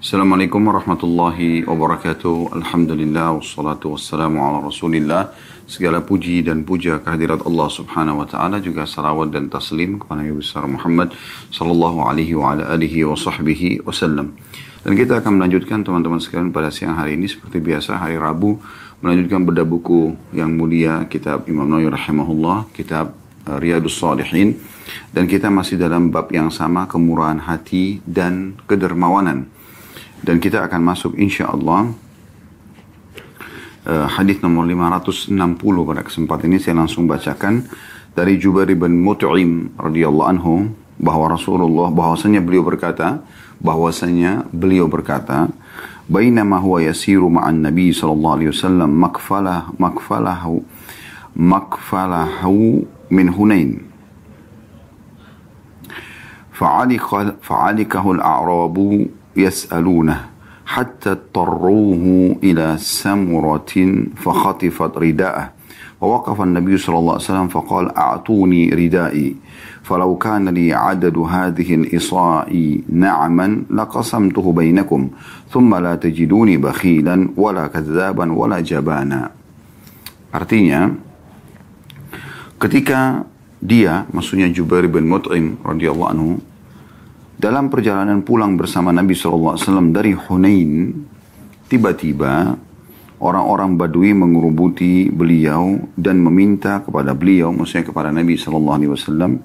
Assalamualaikum warahmatullahi wabarakatuh. Alhamdulillah wassalatu wassalamu ala Rasulillah. Segala puji dan puja kehadirat Allah Subhanahu wa taala juga salawat dan taslim kepada Nabi besar Muhammad sallallahu alaihi wa ala alihi wa sahbihi wasallam. Dan kita akan melanjutkan teman-teman sekalian pada siang hari ini seperti biasa hari Rabu melanjutkan bedah buku yang mulia kitab Imam Nawawi rahimahullah, kitab uh, Riyadus Salihin dan kita masih dalam bab yang sama kemurahan hati dan kedermawanan Dan kita akan masuk insya Allah uh, hadis nomor 560 pada kesempatan ini saya langsung bacakan dari Jubair bin Mut'im radhiyallahu anhu bahwa Rasulullah bahwasanya beliau berkata bahwasanya beliau berkata bainama huwa yasiru ma'an nabi sallallahu alaihi wasallam makfalah makfalahu makfalahu min Hunain فعلقه الأعراب يسألونه حتى اضطروه إلى سمرة فخطفت رداءه ووقف النبي صلى الله عليه وسلم فقال أعطوني ردائي فلو كان لي عدد هذه الإصاء نعما لقسمته بينكم ثم لا تجدوني بخيلا ولا كذابا ولا جبانا Artinya, ketika dia, maksudnya Jubair bin Mut'im radhiyallahu anhu, dalam perjalanan pulang bersama Nabi SAW dari Hunain, tiba-tiba orang-orang Badui mengurubuti beliau dan meminta kepada beliau, maksudnya kepada Nabi SAW,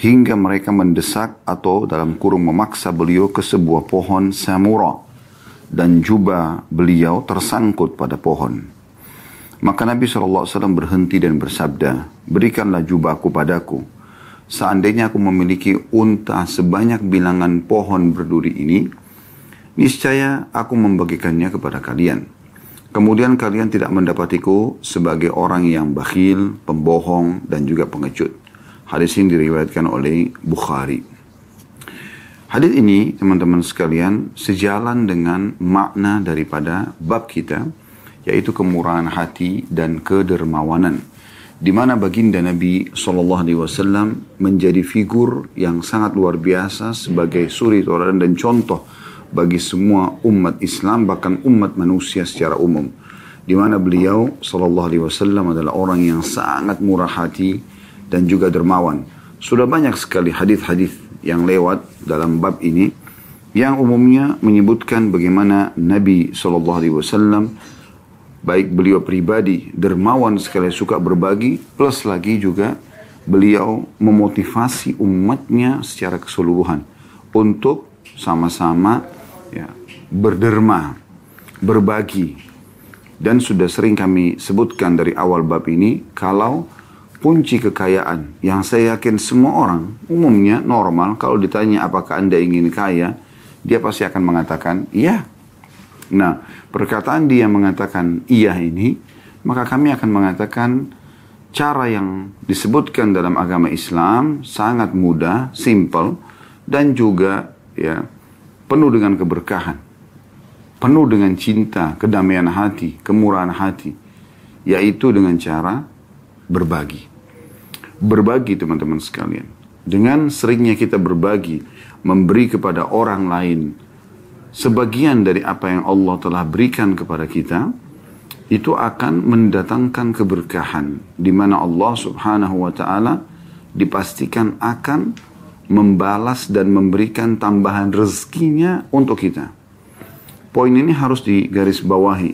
hingga mereka mendesak atau dalam kurung memaksa beliau ke sebuah pohon samura dan jubah beliau tersangkut pada pohon. Maka Nabi SAW berhenti dan bersabda, berikanlah jubahku padaku seandainya aku memiliki unta sebanyak bilangan pohon berduri ini, niscaya aku membagikannya kepada kalian. Kemudian kalian tidak mendapatiku sebagai orang yang bakhil, pembohong, dan juga pengecut. Hadis ini diriwayatkan oleh Bukhari. Hadis ini, teman-teman sekalian, sejalan dengan makna daripada bab kita, yaitu kemurahan hati dan kedermawanan di mana baginda Nabi Shallallahu Alaihi Wasallam menjadi figur yang sangat luar biasa sebagai suri tauladan dan contoh bagi semua umat Islam bahkan umat manusia secara umum. Di mana beliau Shallallahu Alaihi Wasallam adalah orang yang sangat murah hati dan juga dermawan. Sudah banyak sekali hadis-hadis yang lewat dalam bab ini yang umumnya menyebutkan bagaimana Nabi Shallallahu Alaihi Wasallam baik beliau pribadi dermawan sekali suka berbagi plus lagi juga beliau memotivasi umatnya secara keseluruhan untuk sama-sama ya, berderma berbagi. Dan sudah sering kami sebutkan dari awal bab ini kalau kunci kekayaan yang saya yakin semua orang umumnya normal kalau ditanya apakah anda ingin kaya dia pasti akan mengatakan iya Nah, perkataan dia mengatakan iya ini, maka kami akan mengatakan cara yang disebutkan dalam agama Islam sangat mudah, simple, dan juga ya penuh dengan keberkahan. Penuh dengan cinta, kedamaian hati, kemurahan hati. Yaitu dengan cara berbagi. Berbagi teman-teman sekalian. Dengan seringnya kita berbagi, memberi kepada orang lain, sebagian dari apa yang Allah telah berikan kepada kita itu akan mendatangkan keberkahan di mana Allah Subhanahu wa taala dipastikan akan membalas dan memberikan tambahan rezekinya untuk kita. Poin ini harus digarisbawahi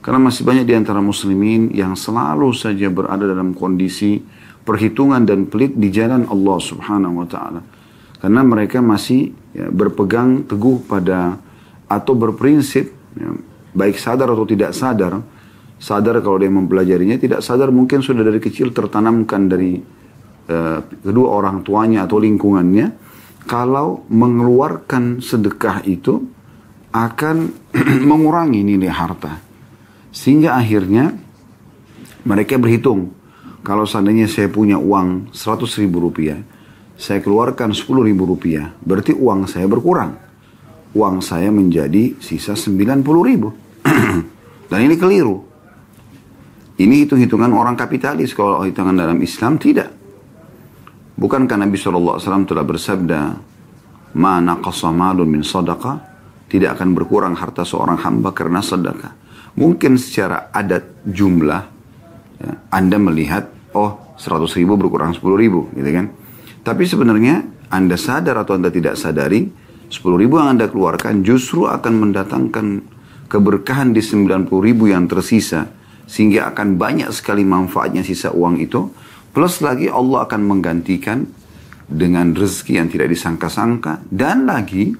karena masih banyak di antara muslimin yang selalu saja berada dalam kondisi perhitungan dan pelit di jalan Allah Subhanahu wa taala. Karena mereka masih ya, berpegang teguh pada atau berprinsip ya, baik sadar atau tidak sadar sadar kalau dia mempelajarinya tidak sadar mungkin sudah dari kecil tertanamkan dari uh, kedua orang tuanya atau lingkungannya kalau mengeluarkan sedekah itu akan mengurangi nilai harta. Sehingga akhirnya mereka berhitung kalau seandainya saya punya uang 100 ribu rupiah saya keluarkan 10 ribu rupiah berarti uang saya berkurang uang saya menjadi sisa 90 ribu. Dan ini keliru. Ini hitung-hitungan orang kapitalis. Kalau hitungan dalam Islam tidak. Bukankah Nabi SAW telah bersabda, Ma naqasa malun min sadaqah, tidak akan berkurang harta seorang hamba karena sedekah. Mungkin secara adat jumlah, ya, Anda melihat, oh 100 ribu berkurang 10 ribu, gitu kan. Tapi sebenarnya Anda sadar atau Anda tidak sadari, 10 ribu yang Anda keluarkan justru akan mendatangkan keberkahan di 90 ribu yang tersisa. Sehingga akan banyak sekali manfaatnya sisa uang itu. Plus lagi Allah akan menggantikan dengan rezeki yang tidak disangka-sangka. Dan lagi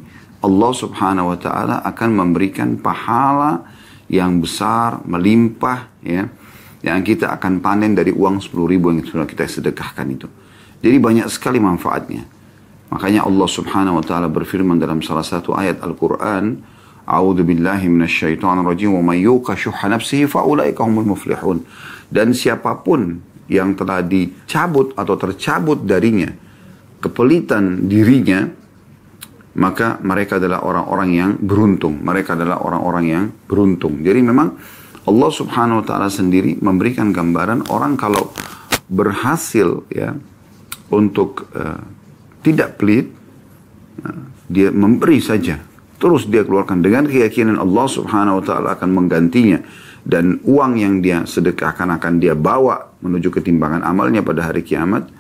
Allah subhanahu wa ta'ala akan memberikan pahala yang besar, melimpah, ya, yang kita akan panen dari uang 10 ribu yang sudah kita sedekahkan itu. Jadi banyak sekali manfaatnya. Makanya Allah subhanahu wa ta'ala berfirman dalam salah satu ayat Al-Quran, A'udhu billahi minasyaitan rajim wa may yuqa syuha nafsihi fa'ulaika humul muflihun. Dan siapa pun yang telah dicabut atau tercabut darinya kepelitan dirinya, maka mereka adalah orang-orang yang beruntung. Mereka adalah orang-orang yang beruntung. Jadi memang Allah Subhanahu wa taala sendiri memberikan gambaran orang kalau berhasil ya untuk uh, tidak pelit uh, dia memberi saja terus dia keluarkan dengan keyakinan Allah Subhanahu wa taala akan menggantinya dan uang yang dia sedekahkan akan dia bawa menuju ketimbangan amalnya pada hari kiamat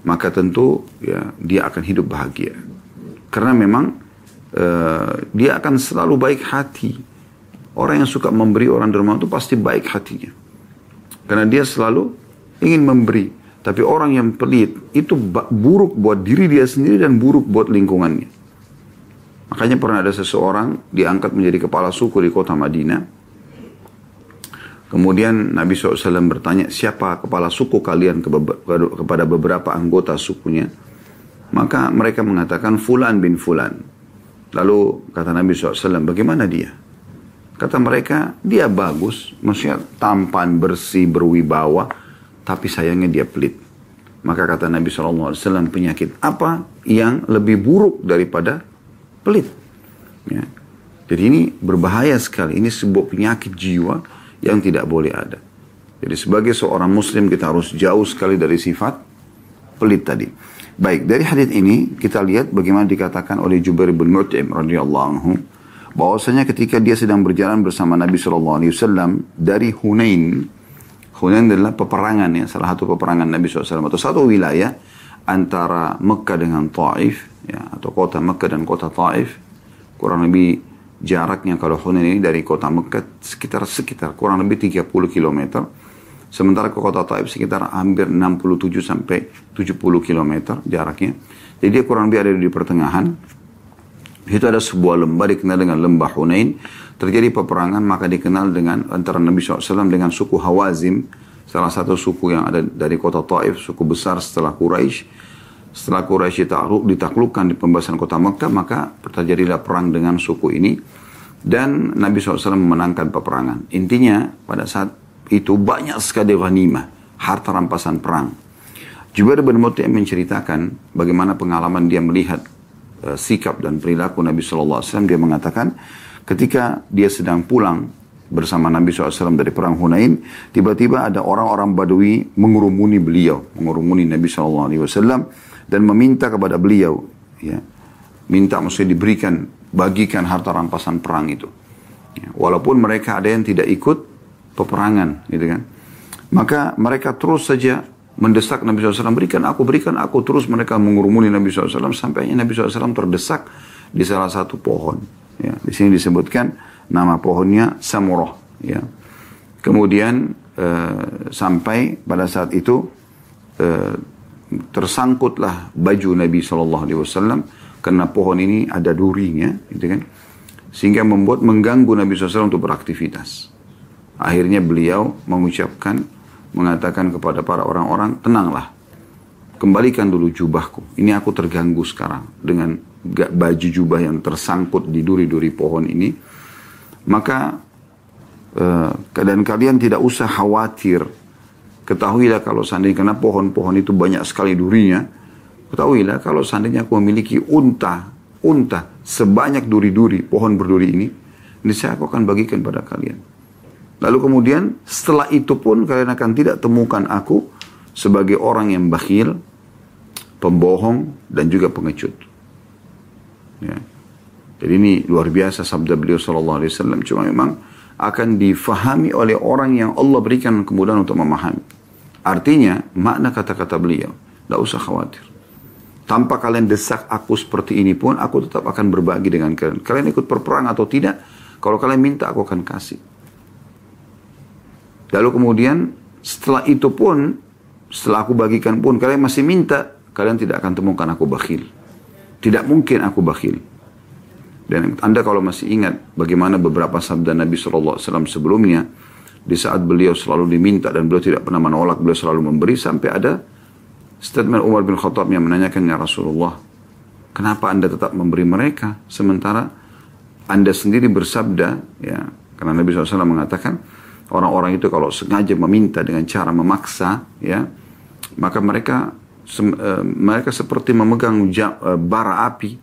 maka tentu ya dia akan hidup bahagia karena memang uh, dia akan selalu baik hati. Orang yang suka memberi orang dermawan itu pasti baik hatinya. Karena dia selalu ingin memberi. Tapi orang yang pelit itu buruk buat diri dia sendiri dan buruk buat lingkungannya. Makanya pernah ada seseorang diangkat menjadi kepala suku di kota Madinah. Kemudian Nabi SAW bertanya, siapa kepala suku kalian kepada beberapa anggota sukunya? Maka mereka mengatakan Fulan bin Fulan. Lalu kata Nabi SAW, bagaimana dia? Kata mereka, dia bagus, maksudnya tampan, bersih, berwibawa, tapi sayangnya dia pelit. Maka kata Nabi SAW, penyakit apa yang lebih buruk daripada pelit? Ya. Jadi ini berbahaya sekali, ini sebuah penyakit jiwa yang tidak boleh ada. Jadi sebagai seorang muslim kita harus jauh sekali dari sifat pelit tadi. Baik, dari hadis ini kita lihat bagaimana dikatakan oleh Jubair bin Mut'im radhiyallahu anhu bahwasanya ketika dia sedang berjalan bersama Nabi sallallahu alaihi wasallam dari Hunain Hunain adalah peperangan ya, salah satu peperangan Nabi SAW atau satu wilayah antara Mekah dengan Taif ya, atau kota Mekah dan kota Taif kurang lebih jaraknya kalau Hunain ini dari kota Mekah sekitar sekitar kurang lebih 30 kilometer Sementara ke kota Taif sekitar hampir 67 sampai 70 km jaraknya. Jadi dia kurang lebih ada di pertengahan. Itu ada sebuah lembah dikenal dengan lembah Hunain. Terjadi peperangan maka dikenal dengan antara Nabi SAW dengan suku Hawazim. Salah satu suku yang ada dari kota Taif, suku besar setelah Quraisy. Setelah Quraisy ditaklukkan di pembahasan kota Mekah, maka terjadilah perang dengan suku ini. Dan Nabi SAW memenangkan peperangan. Intinya pada saat itu banyak sekali ghanimah, harta rampasan perang. Jubair bin Mut'im menceritakan bagaimana pengalaman dia melihat uh, sikap dan perilaku Nabi SAW. Dia mengatakan ketika dia sedang pulang bersama Nabi SAW dari perang Hunain, tiba-tiba ada orang-orang Badui mengurumuni beliau, mengurumuni Nabi SAW dan meminta kepada beliau, ya, minta mesti diberikan, bagikan harta rampasan perang itu. Ya, walaupun mereka ada yang tidak ikut, peperangan gitu kan. Maka mereka terus saja mendesak Nabi SAW, berikan aku, berikan aku. Terus mereka mengurumuni Nabi SAW sampai Nabi SAW terdesak di salah satu pohon. Ya, di sini disebutkan nama pohonnya Samurah. Ya. Kemudian uh, sampai pada saat itu uh, tersangkutlah baju Nabi SAW karena pohon ini ada durinya, gitu kan? Sehingga membuat mengganggu Nabi SAW untuk beraktivitas. Akhirnya beliau mengucapkan, mengatakan kepada para orang-orang, tenanglah, kembalikan dulu jubahku. Ini aku terganggu sekarang dengan baju jubah yang tersangkut di duri-duri pohon ini. Maka uh, dan kalian tidak usah khawatir. Ketahuilah kalau seandainya karena pohon-pohon itu banyak sekali durinya. Ketahuilah kalau seandainya aku memiliki unta, unta sebanyak duri-duri, pohon berduri ini, ini saya aku akan bagikan pada kalian. Lalu kemudian setelah itu pun kalian akan tidak temukan aku sebagai orang yang bakhil, pembohong dan juga pengecut. Ya. Jadi ini luar biasa sabda beliau sallallahu alaihi wasallam cuma memang akan difahami oleh orang yang Allah berikan kemudahan untuk memahami. Artinya makna kata-kata beliau, tidak usah khawatir. Tanpa kalian desak aku seperti ini pun, aku tetap akan berbagi dengan kalian. Kalian ikut perperang atau tidak, kalau kalian minta aku akan kasih. Lalu kemudian setelah itu pun, setelah aku bagikan pun, kalian masih minta, kalian tidak akan temukan aku bakhil. Tidak mungkin aku bakhil. Dan Anda kalau masih ingat bagaimana beberapa sabda Nabi SAW sebelumnya, di saat beliau selalu diminta dan beliau tidak pernah menolak, beliau selalu memberi sampai ada statement Umar bin Khattab yang menanyakan ya Rasulullah, kenapa Anda tetap memberi mereka sementara Anda sendiri bersabda ya karena Nabi SAW mengatakan orang-orang itu kalau sengaja meminta dengan cara memaksa ya maka mereka uh, mereka seperti memegang uh, bara api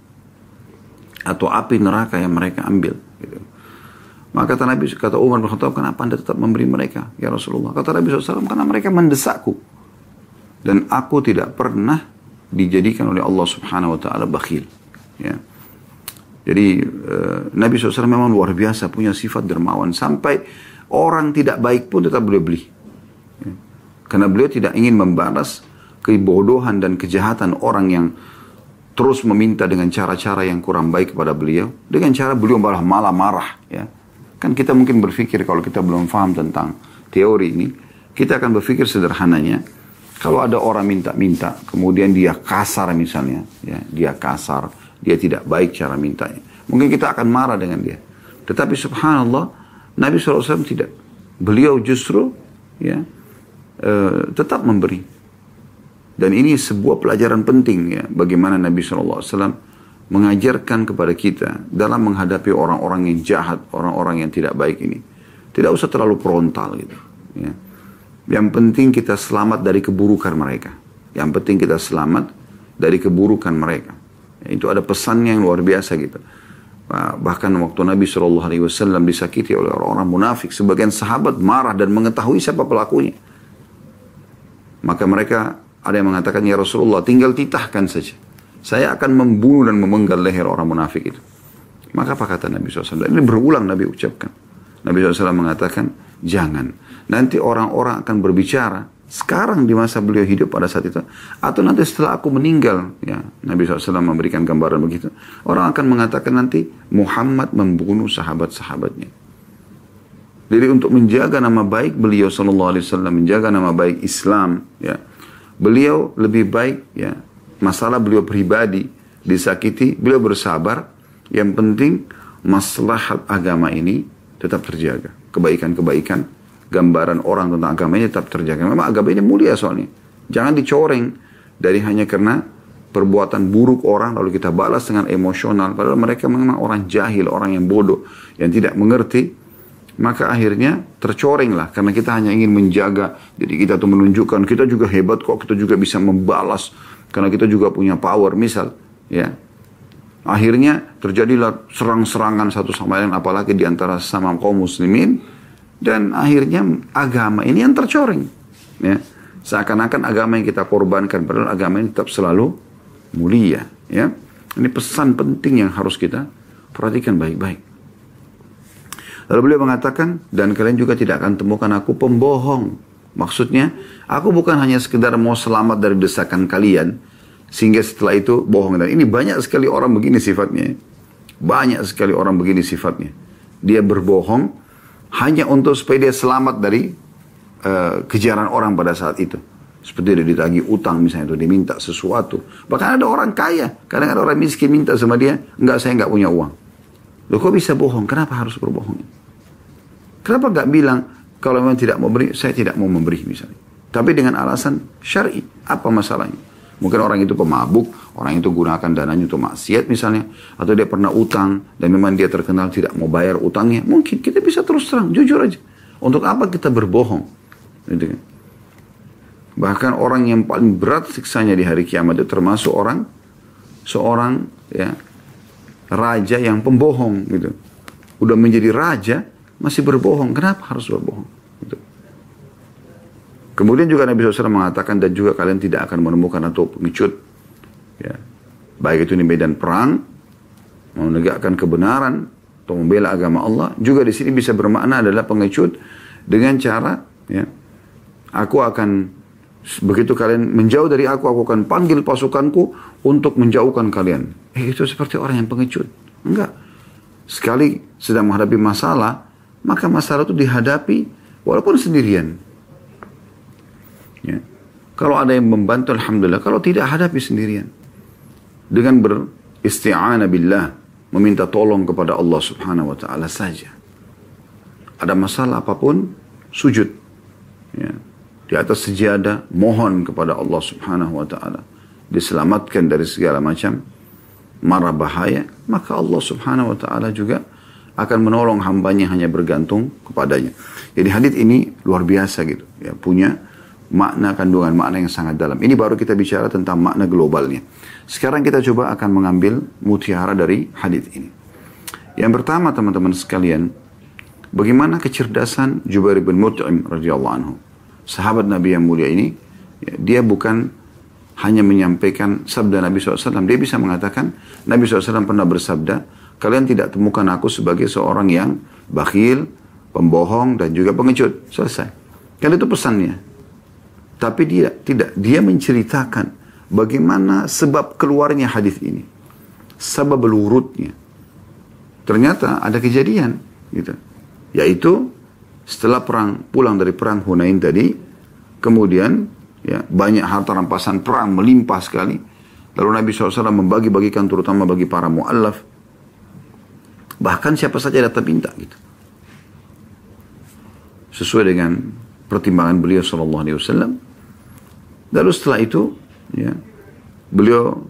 atau api neraka yang mereka ambil. Gitu. Maka kata Nabi, kata Umar bin Khattab, kenapa anda tetap memberi mereka? Ya Rasulullah. Kata Nabi SAW, karena mereka mendesakku. Dan aku tidak pernah dijadikan oleh Allah Subhanahu Wa Taala bakhil. Ya. Jadi uh, Nabi SAW memang luar biasa punya sifat dermawan sampai orang tidak baik pun tetap boleh beli. Ya. Karena beliau tidak ingin membalas kebodohan dan kejahatan orang yang terus meminta dengan cara-cara yang kurang baik kepada beliau, dengan cara beliau malah malah marah, ya. Kan kita mungkin berpikir kalau kita belum paham tentang teori ini, kita akan berpikir sederhananya, kalau ada orang minta-minta, kemudian dia kasar misalnya, ya, dia kasar, dia tidak baik cara mintanya. Mungkin kita akan marah dengan dia. Tetapi subhanallah, Nabi SAW tidak. Beliau justru ya, uh, tetap memberi. Dan ini sebuah pelajaran penting ya, bagaimana Nabi SAW mengajarkan kepada kita dalam menghadapi orang-orang yang jahat, orang-orang yang tidak baik ini. Tidak usah terlalu frontal gitu. Ya. Yang penting kita selamat dari keburukan mereka. Yang penting kita selamat dari keburukan mereka. Itu ada pesannya yang luar biasa gitu. Bahkan waktu Nabi SAW disakiti oleh orang-orang munafik, sebagian sahabat marah dan mengetahui siapa pelakunya. Maka mereka ada yang mengatakan, ya Rasulullah, tinggal titahkan saja. Saya akan membunuh dan memenggal leher orang munafik itu. Maka apa kata Nabi SAW? Ini berulang Nabi ucapkan. Nabi SAW mengatakan, jangan. Nanti orang-orang akan berbicara. Sekarang di masa beliau hidup pada saat itu. Atau nanti setelah aku meninggal. ya Nabi SAW memberikan gambaran begitu. Orang akan mengatakan nanti Muhammad membunuh sahabat-sahabatnya. Jadi untuk menjaga nama baik beliau Wasallam, menjaga nama baik Islam, ya, Beliau lebih baik ya masalah beliau pribadi disakiti, beliau bersabar. Yang penting maslahat agama ini tetap terjaga. Kebaikan-kebaikan, gambaran orang tentang agama ini tetap terjaga. Memang agama ini mulia soalnya. Jangan dicoreng. Dari hanya karena perbuatan buruk orang lalu kita balas dengan emosional. Padahal mereka memang orang jahil, orang yang bodoh, yang tidak mengerti. Maka akhirnya tercoreng lah. Karena kita hanya ingin menjaga jadi kita tuh menunjukkan. Kita juga hebat kok kita juga bisa membalas. Karena kita juga punya power misal ya. Akhirnya terjadilah serang-serangan satu sama lain. Apalagi di antara sama kaum muslimin dan akhirnya agama ini yang tercoreng ya seakan-akan agama yang kita korbankan padahal agama ini tetap selalu mulia ya ini pesan penting yang harus kita perhatikan baik-baik Lalu beliau mengatakan, dan kalian juga tidak akan temukan aku pembohong. Maksudnya, aku bukan hanya sekedar mau selamat dari desakan kalian, sehingga setelah itu bohong. Dan ini banyak sekali orang begini sifatnya. Banyak sekali orang begini sifatnya. Dia berbohong hanya untuk supaya dia selamat dari uh, kejaran orang pada saat itu. Seperti dia ditagi utang misalnya itu, dia minta sesuatu. Bahkan ada orang kaya, kadang ada orang miskin minta sama dia, enggak saya enggak punya uang. Loh kok bisa bohong? Kenapa harus berbohong? Kenapa nggak bilang kalau memang tidak mau beri, saya tidak mau memberi misalnya. Tapi dengan alasan syar'i, apa masalahnya? Mungkin orang itu pemabuk, orang itu gunakan dananya untuk maksiat misalnya, atau dia pernah utang dan memang dia terkenal tidak mau bayar utangnya. Mungkin kita bisa terus terang, jujur aja. Untuk apa kita berbohong? Gitu kan? Bahkan orang yang paling berat siksanya di hari kiamat itu termasuk orang seorang ya raja yang pembohong gitu. Udah menjadi raja masih berbohong. Kenapa harus berbohong? Kemudian juga Nabi SAW mengatakan dan juga kalian tidak akan menemukan atau pengecut. Ya. Baik itu di medan perang menegakkan kebenaran atau membela agama Allah juga di sini bisa bermakna adalah pengecut dengan cara ya aku akan begitu kalian menjauh dari aku aku akan panggil pasukanku untuk menjauhkan kalian eh, itu seperti orang yang pengecut enggak sekali sedang menghadapi masalah maka masalah itu dihadapi walaupun sendirian ya kalau ada yang membantu alhamdulillah kalau tidak hadapi sendirian dengan beristi'anah billah meminta tolong kepada Allah Subhanahu wa taala saja. Ada masalah apa pun, sujud. Ya. Di atas sejadah, mohon kepada Allah Subhanahu wa taala. Diselamatkan dari segala macam mara bahaya, maka Allah Subhanahu wa taala juga akan menolong hambanya hanya bergantung kepadanya. Jadi hadis ini luar biasa gitu, ya punya makna kandungan makna yang sangat dalam. Ini baru kita bicara tentang makna globalnya. Sekarang kita coba akan mengambil mutiara dari hadis ini. Yang pertama teman-teman sekalian, bagaimana kecerdasan Jubair bin Mut'im radhiyallahu anhu. Sahabat Nabi yang mulia ini, ya, dia bukan hanya menyampaikan sabda Nabi SAW. Dia bisa mengatakan, Nabi SAW pernah bersabda, kalian tidak temukan aku sebagai seorang yang bakhil, pembohong, dan juga pengecut. Selesai. Kan itu pesannya. Tapi dia tidak, dia menceritakan bagaimana sebab keluarnya hadis ini. Sebab belurutnya. Ternyata ada kejadian gitu. Yaitu setelah perang pulang dari perang Hunain tadi, kemudian ya banyak harta rampasan perang melimpah sekali. Lalu Nabi SAW membagi-bagikan terutama bagi para mu'allaf. Bahkan siapa saja datang minta gitu. Sesuai dengan pertimbangan beliau Wasallam Lalu setelah itu, ya, beliau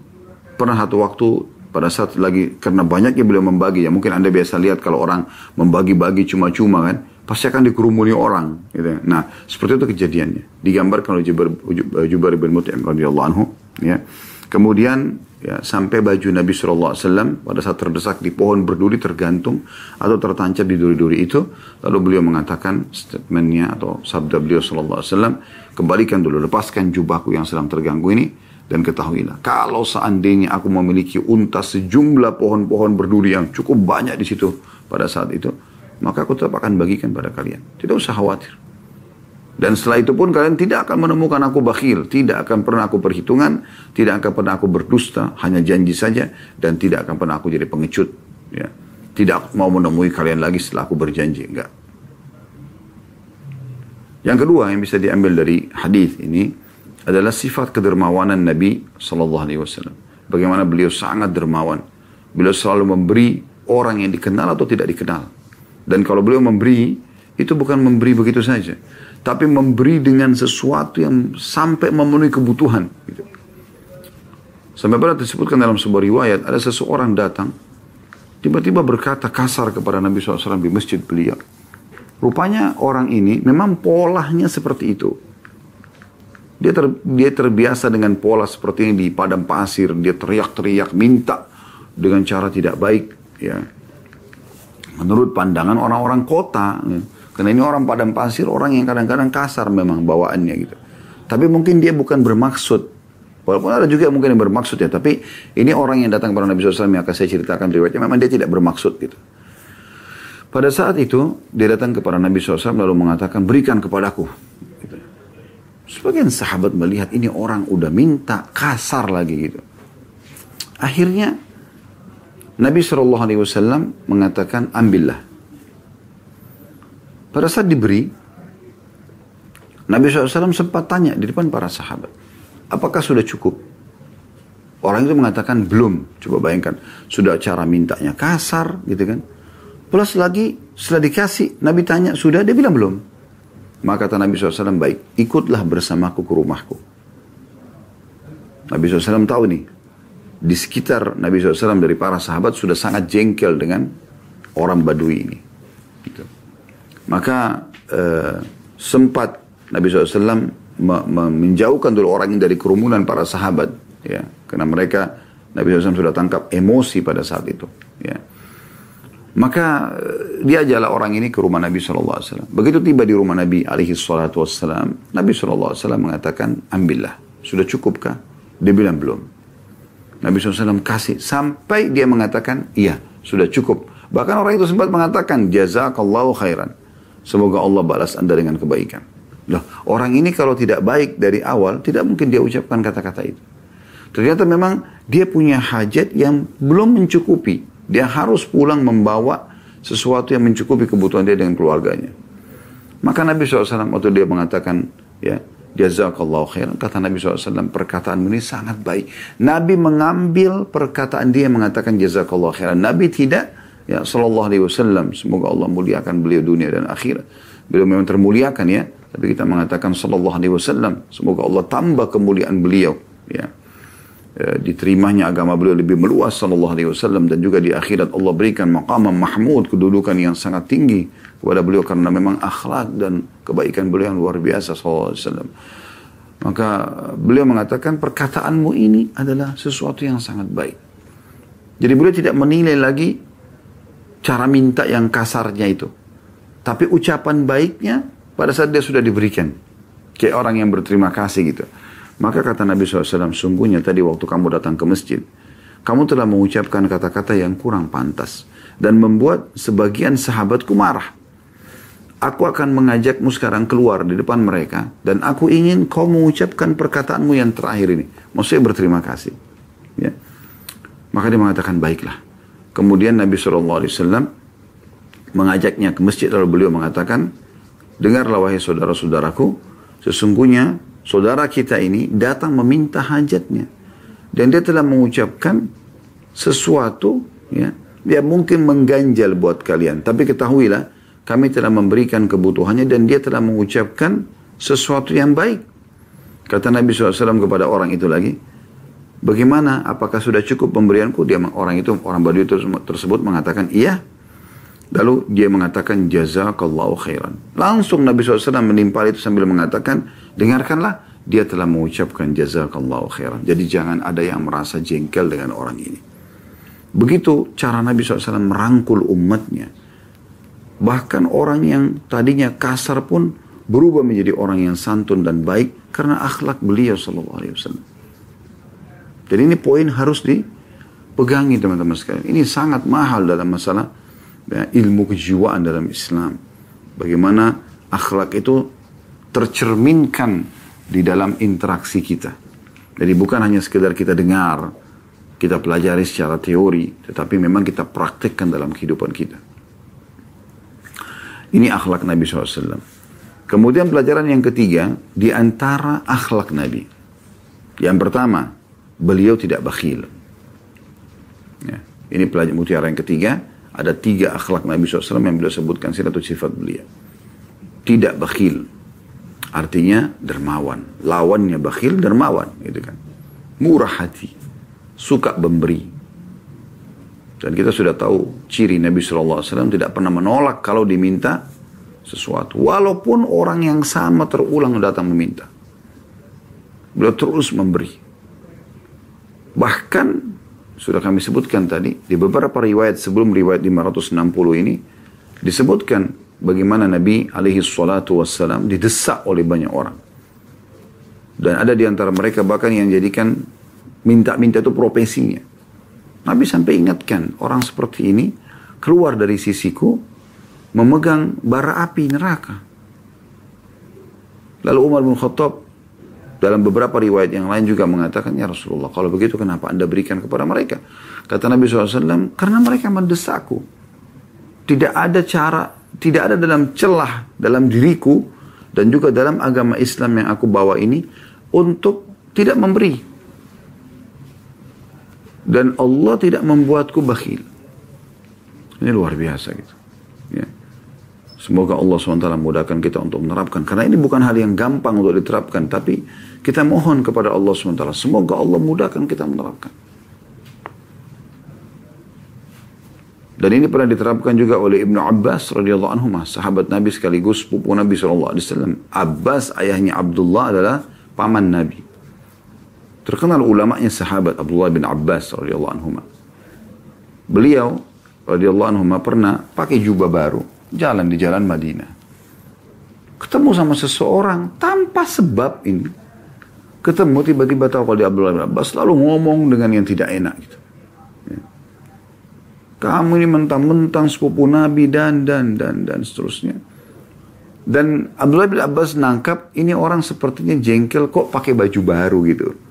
pernah satu waktu pada saat lagi karena banyaknya beliau membagi ya mungkin anda biasa lihat kalau orang membagi-bagi cuma-cuma kan pasti akan dikerumuni orang gitu. nah seperti itu kejadiannya digambarkan oleh Jubair, Jubair bin Mut'im radhiyallahu ya kemudian ya sampai baju Nabi SAW pada saat terdesak di pohon berduri tergantung atau tertancap di duri-duri itu lalu beliau mengatakan statementnya atau sabda beliau SAW kembalikan dulu lepaskan jubahku yang sedang terganggu ini dan ketahuilah kalau seandainya aku memiliki unta sejumlah pohon-pohon berduri yang cukup banyak di situ pada saat itu maka aku tetap akan bagikan pada kalian. Tidak usah khawatir dan setelah itu pun kalian tidak akan menemukan aku bakhil, tidak akan pernah aku perhitungan, tidak akan pernah aku berdusta, hanya janji saja, dan tidak akan pernah aku jadi pengecut. Ya. Tidak mau menemui kalian lagi setelah aku berjanji, enggak. Yang kedua yang bisa diambil dari hadis ini adalah sifat kedermawanan Nabi Sallallahu Alaihi Wasallam. Bagaimana beliau sangat dermawan. Beliau selalu memberi orang yang dikenal atau tidak dikenal. Dan kalau beliau memberi, itu bukan memberi begitu saja tapi memberi dengan sesuatu yang sampai memenuhi kebutuhan. Gitu. Sampai pada disebutkan dalam sebuah riwayat, ada seseorang datang, tiba-tiba berkata kasar kepada Nabi SAW di masjid beliau. Rupanya orang ini memang polanya seperti itu. Dia, ter, dia terbiasa dengan pola seperti ini di padang pasir, dia teriak-teriak, minta dengan cara tidak baik. Ya. Menurut pandangan orang-orang kota, ya karena ini orang padang pasir, orang yang kadang-kadang kasar memang bawaannya gitu. Tapi mungkin dia bukan bermaksud. Walaupun ada juga mungkin yang bermaksud ya. Tapi ini orang yang datang kepada Nabi SAW yang akan saya ceritakan riwayatnya. Memang dia tidak bermaksud gitu. Pada saat itu, dia datang kepada Nabi SAW lalu mengatakan, berikan kepadaku. Gitu. Sebagian sahabat melihat ini orang udah minta kasar lagi gitu. Akhirnya Nabi SAW mengatakan, ambillah. Pada saat diberi, Nabi SAW sempat tanya di depan para sahabat, apakah sudah cukup? Orang itu mengatakan belum. Coba bayangkan, sudah cara mintanya kasar gitu kan. Plus lagi setelah dikasih, Nabi tanya, sudah? Dia bilang belum. Maka kata Nabi SAW, baik, ikutlah bersamaku ke rumahku. Nabi SAW tahu nih, di sekitar Nabi SAW dari para sahabat sudah sangat jengkel dengan orang Badui ini. Gitu. Maka eh, sempat Nabi SAW menjauhkan dulu orang ini dari kerumunan para sahabat, ya, karena mereka Nabi SAW sudah tangkap emosi pada saat itu, ya. Maka eh, dia adalah orang ini ke rumah Nabi SAW. Begitu tiba di rumah Nabi SAW, Nabi SAW mengatakan, ambillah, sudah cukupkah? Dia bilang belum. Nabi SAW kasih sampai dia mengatakan, iya sudah cukup. Bahkan orang itu sempat mengatakan, jazakallahu khairan. Semoga Allah balas anda dengan kebaikan. Loh, orang ini kalau tidak baik dari awal, tidak mungkin dia ucapkan kata-kata itu. Ternyata memang dia punya hajat yang belum mencukupi. Dia harus pulang membawa sesuatu yang mencukupi kebutuhan dia dengan keluarganya. Maka Nabi SAW waktu dia mengatakan, ya, Jazakallahu khairan. Kata Nabi SAW, perkataan ini sangat baik. Nabi mengambil perkataan dia mengatakan jazakallahu khairan. Nabi tidak, ya Sallallahu Alaihi Wasallam. Semoga Allah muliakan beliau dunia dan akhirat. Beliau memang termuliakan ya. Tapi kita mengatakan Sallallahu Alaihi Wasallam. Semoga Allah tambah kemuliaan beliau. Ya. ya diterimanya agama beliau lebih meluas Sallallahu Alaihi Wasallam. Dan juga di akhirat Allah berikan maqamah mahmud, kedudukan yang sangat tinggi kepada beliau karena memang akhlak dan kebaikan beliau yang luar biasa SAW. Maka beliau mengatakan perkataanmu ini adalah sesuatu yang sangat baik. Jadi beliau tidak menilai lagi cara minta yang kasarnya itu. Tapi ucapan baiknya pada saat dia sudah diberikan. Kayak orang yang berterima kasih gitu. Maka kata Nabi SAW, sungguhnya tadi waktu kamu datang ke masjid, kamu telah mengucapkan kata-kata yang kurang pantas. Dan membuat sebagian sahabatku marah aku akan mengajakmu sekarang keluar di depan mereka dan aku ingin kau mengucapkan perkataanmu yang terakhir ini. Maksudnya berterima kasih. Ya. Maka dia mengatakan baiklah. Kemudian Nabi SAW mengajaknya ke masjid lalu beliau mengatakan, dengarlah wahai saudara-saudaraku, sesungguhnya saudara kita ini datang meminta hajatnya dan dia telah mengucapkan sesuatu ya yang mungkin mengganjal buat kalian. Tapi ketahuilah kami telah memberikan kebutuhannya dan dia telah mengucapkan sesuatu yang baik. Kata Nabi SAW kepada orang itu lagi, bagaimana apakah sudah cukup pemberianku? Dia orang itu orang Badui tersebut mengatakan iya. Lalu dia mengatakan jazakallahu khairan. Langsung Nabi SAW menimpa itu sambil mengatakan, dengarkanlah dia telah mengucapkan jazakallahu khairan. Jadi jangan ada yang merasa jengkel dengan orang ini. Begitu cara Nabi SAW merangkul umatnya Bahkan orang yang tadinya kasar pun berubah menjadi orang yang santun dan baik karena akhlak beliau sallallahu alaihi wasallam. Jadi ini poin harus dipegangi teman-teman sekalian. Ini sangat mahal dalam masalah ya, ilmu kejiwaan dalam Islam. Bagaimana akhlak itu tercerminkan di dalam interaksi kita. Jadi bukan hanya sekedar kita dengar, kita pelajari secara teori, tetapi memang kita praktekkan dalam kehidupan kita. Ini akhlak Nabi SAW. Kemudian pelajaran yang ketiga, di antara akhlak Nabi. Yang pertama, beliau tidak bakhil. Ya. Ini pelajaran mutiara yang ketiga, ada tiga akhlak Nabi SAW yang beliau sebutkan satu sifat beliau. Tidak bakhil. Artinya dermawan. Lawannya bakhil, dermawan. Gitu kan. Murah hati. Suka memberi. Dan kita sudah tahu ciri Nabi SAW tidak pernah menolak kalau diminta sesuatu. Walaupun orang yang sama terulang datang meminta. Beliau terus memberi. Bahkan sudah kami sebutkan tadi di beberapa riwayat sebelum riwayat 560 ini disebutkan bagaimana Nabi alaihi salatu wassalam didesak oleh banyak orang. Dan ada di antara mereka bahkan yang jadikan minta-minta itu profesinya. Nabi sampai ingatkan orang seperti ini keluar dari sisiku memegang bara api neraka. Lalu Umar bin Khattab dalam beberapa riwayat yang lain juga mengatakan, Ya Rasulullah, kalau begitu kenapa anda berikan kepada mereka? Kata Nabi SAW, karena mereka mendesakku. Tidak ada cara, tidak ada dalam celah dalam diriku dan juga dalam agama Islam yang aku bawa ini untuk tidak memberi. Dan Allah tidak membuatku bakhil. Ini luar biasa gitu. Semoga Allah SWT mudahkan kita untuk menerapkan. Karena ini bukan hal yang gampang untuk diterapkan. Tapi kita mohon kepada Allah SWT. Semoga Allah mudahkan kita menerapkan. Dan ini pernah diterapkan juga oleh Ibnu Abbas radhiyallahu anhu, sahabat Nabi sekaligus sepupu Nabi SAW. Abbas ayahnya Abdullah adalah paman Nabi. Terkenal ulamanya sahabat Abdullah bin Abbas radhiyallahu anhu. Beliau radhiyallahu anhu pernah pakai jubah baru, jalan di jalan Madinah. Ketemu sama seseorang tanpa sebab ini. Ketemu tiba-tiba tahu kalau di Abdullah bin Abbas selalu ngomong dengan yang tidak enak gitu. Ya. Kamu ini mentang-mentang sepupu Nabi dan dan dan dan seterusnya. Dan Abdullah bin Abbas nangkap ini orang sepertinya jengkel kok pakai baju baru gitu.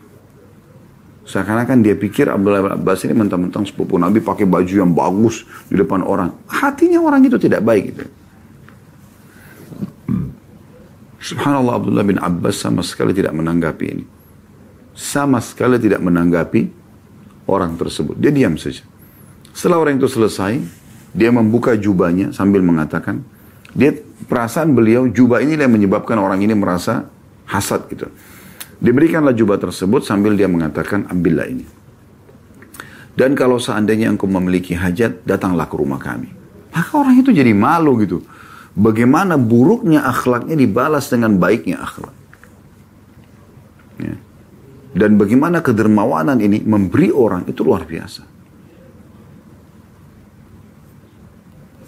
Seakan-akan dia pikir Abdullah bin Abbas ini mentang-mentang sepupu Nabi pakai baju yang bagus di depan orang. Hatinya orang itu tidak baik gitu. Subhanallah Abdullah bin Abbas sama sekali tidak menanggapi ini. Sama sekali tidak menanggapi orang tersebut. Dia diam saja. Setelah orang itu selesai, dia membuka jubahnya sambil mengatakan, dia perasaan beliau jubah ini yang menyebabkan orang ini merasa hasad gitu. Diberikanlah jubah tersebut sambil dia mengatakan, ambillah ini. Dan kalau seandainya engkau memiliki hajat, datanglah ke rumah kami. Maka orang itu jadi malu gitu bagaimana buruknya akhlaknya dibalas dengan baiknya akhlak. Ya. Dan bagaimana kedermawanan ini memberi orang itu luar biasa.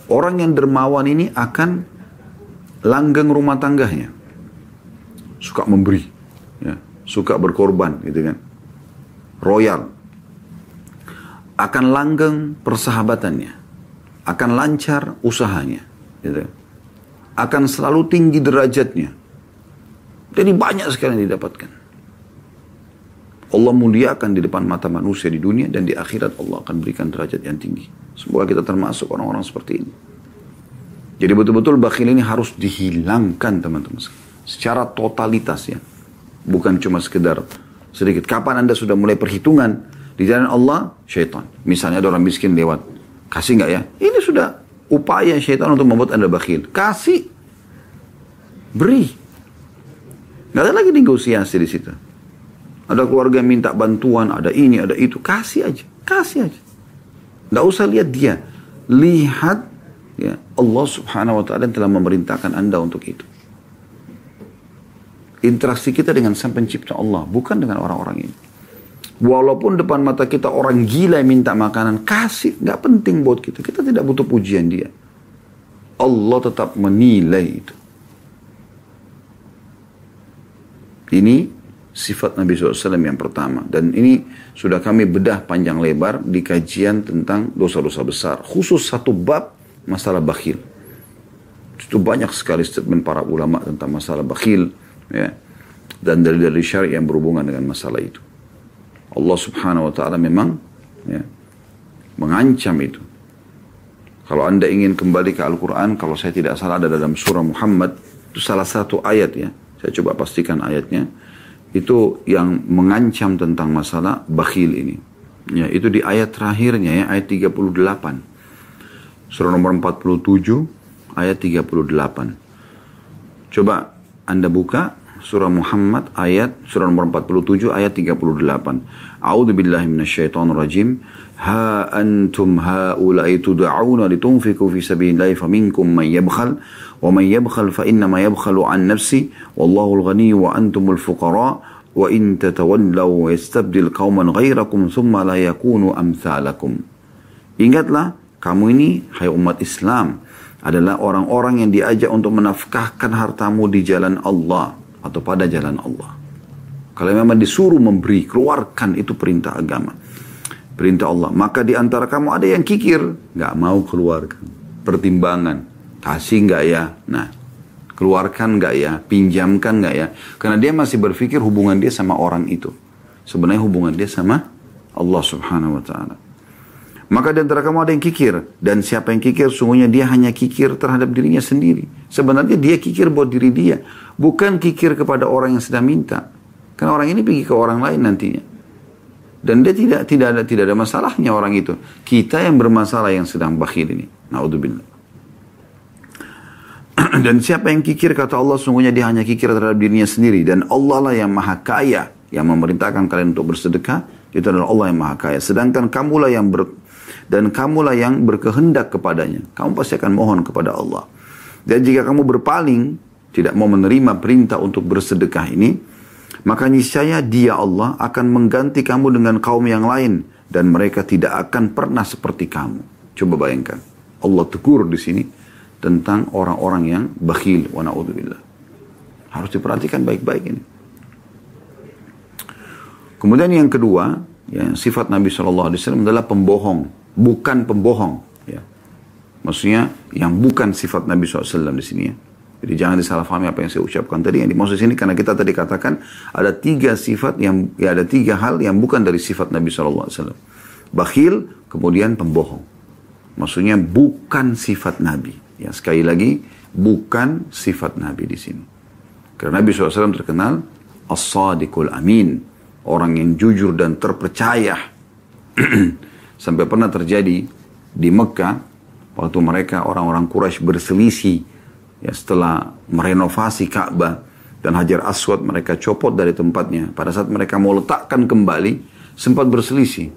Orang yang dermawan ini akan langgeng rumah tangganya. Suka memberi. Ya. Suka berkorban gitu kan. Royal. Akan langgeng persahabatannya. Akan lancar usahanya. Gitu akan selalu tinggi derajatnya. Jadi banyak sekali yang didapatkan. Allah muliakan di depan mata manusia di dunia dan di akhirat Allah akan berikan derajat yang tinggi. Semoga kita termasuk orang-orang seperti ini. Jadi betul-betul bakhil ini harus dihilangkan teman-teman. Secara totalitas ya. Bukan cuma sekedar sedikit. Kapan anda sudah mulai perhitungan di jalan Allah, syaitan. Misalnya ada orang miskin lewat. Kasih nggak ya? Ini sudah upaya syaitan untuk membuat anda bakhil. Kasih. Beri. Nggak ada lagi negosiasi di situ. Ada keluarga minta bantuan, ada ini, ada itu. Kasih aja. Kasih aja. Nggak usah lihat dia. Lihat ya Allah subhanahu wa ta'ala telah memerintahkan anda untuk itu. Interaksi kita dengan sang pencipta Allah. Bukan dengan orang-orang ini. Walaupun depan mata kita orang gila yang minta makanan, kasih. Nggak penting buat kita. Kita tidak butuh pujian dia. Allah tetap menilai itu. Ini sifat Nabi SAW yang pertama. Dan ini sudah kami bedah panjang lebar di kajian tentang dosa-dosa besar. Khusus satu bab masalah bakhil. Itu banyak sekali statement para ulama tentang masalah bakhil. Ya. Dan dari-dari syariat yang berhubungan dengan masalah itu. Allah subhanahu wa ta'ala memang ya, mengancam itu. Kalau anda ingin kembali ke Al-Quran, kalau saya tidak salah ada dalam surah Muhammad, itu salah satu ayat ya. Saya coba pastikan ayatnya. Itu yang mengancam tentang masalah bakhil ini. Ya, itu di ayat terakhirnya ya, ayat 38. Surah nomor 47, ayat 38. Coba anda buka surah Muhammad ayat surah nomor 47 ayat 38. A'udzu billahi minasyaitonir rajim. Ha antum haula'i tud'auna litunfiqu fi sabilillahi faminkum man yabkhal wa man yabkhal fa innama yabkhalu an nafsi wallahu al-ghani wa antumul fuqara wa in tatawallaw yastabdil qauman ghairakum thumma la yakunu amsalakum. Ingatlah kamu ini hai umat Islam adalah orang-orang yang diajak untuk menafkahkan hartamu di jalan Allah atau pada jalan Allah. Kalau memang disuruh memberi, keluarkan itu perintah agama. Perintah Allah. Maka di antara kamu ada yang kikir, nggak mau keluarkan. Pertimbangan, kasih nggak ya? Nah, keluarkan nggak ya? Pinjamkan nggak ya? Karena dia masih berpikir hubungan dia sama orang itu. Sebenarnya hubungan dia sama Allah subhanahu wa ta'ala. Maka di antara kamu ada yang kikir. Dan siapa yang kikir, sungguhnya dia hanya kikir terhadap dirinya sendiri. Sebenarnya dia kikir buat diri dia. Bukan kikir kepada orang yang sedang minta. Karena orang ini pergi ke orang lain nantinya. Dan dia tidak tidak ada tidak ada masalahnya orang itu. Kita yang bermasalah yang sedang bakhil ini. Naudzubillah. Dan siapa yang kikir kata Allah sungguhnya dia hanya kikir terhadap dirinya sendiri dan Allah lah yang maha kaya yang memerintahkan kalian untuk bersedekah itu adalah Allah yang maha kaya sedangkan kamulah yang ber, dan kamulah yang berkehendak kepadanya. Kamu pasti akan mohon kepada Allah. Dan jika kamu berpaling, tidak mau menerima perintah untuk bersedekah ini, maka niscaya dia Allah akan mengganti kamu dengan kaum yang lain dan mereka tidak akan pernah seperti kamu. Coba bayangkan. Allah tegur di sini tentang orang-orang yang bakhil wa na'udzubillah. Harus diperhatikan baik-baik ini. Kemudian yang kedua, ya, sifat Nabi SAW adalah pembohong, bukan pembohong. Ya. Maksudnya yang bukan sifat Nabi SAW di sini ya. Jadi jangan disalahpahami apa yang saya ucapkan tadi. Yang dimaksud sini karena kita tadi katakan ada tiga sifat yang ya ada tiga hal yang bukan dari sifat Nabi SAW. Bakhil, kemudian pembohong. Maksudnya bukan sifat Nabi. Ya sekali lagi bukan sifat Nabi di sini. Karena Nabi SAW terkenal as-sadiqul amin. Orang yang jujur dan terpercaya. Sampai pernah terjadi di Mekah waktu mereka orang-orang Quraisy berselisih ya setelah merenovasi Ka'bah dan Hajar Aswad mereka copot dari tempatnya. Pada saat mereka mau letakkan kembali sempat berselisih.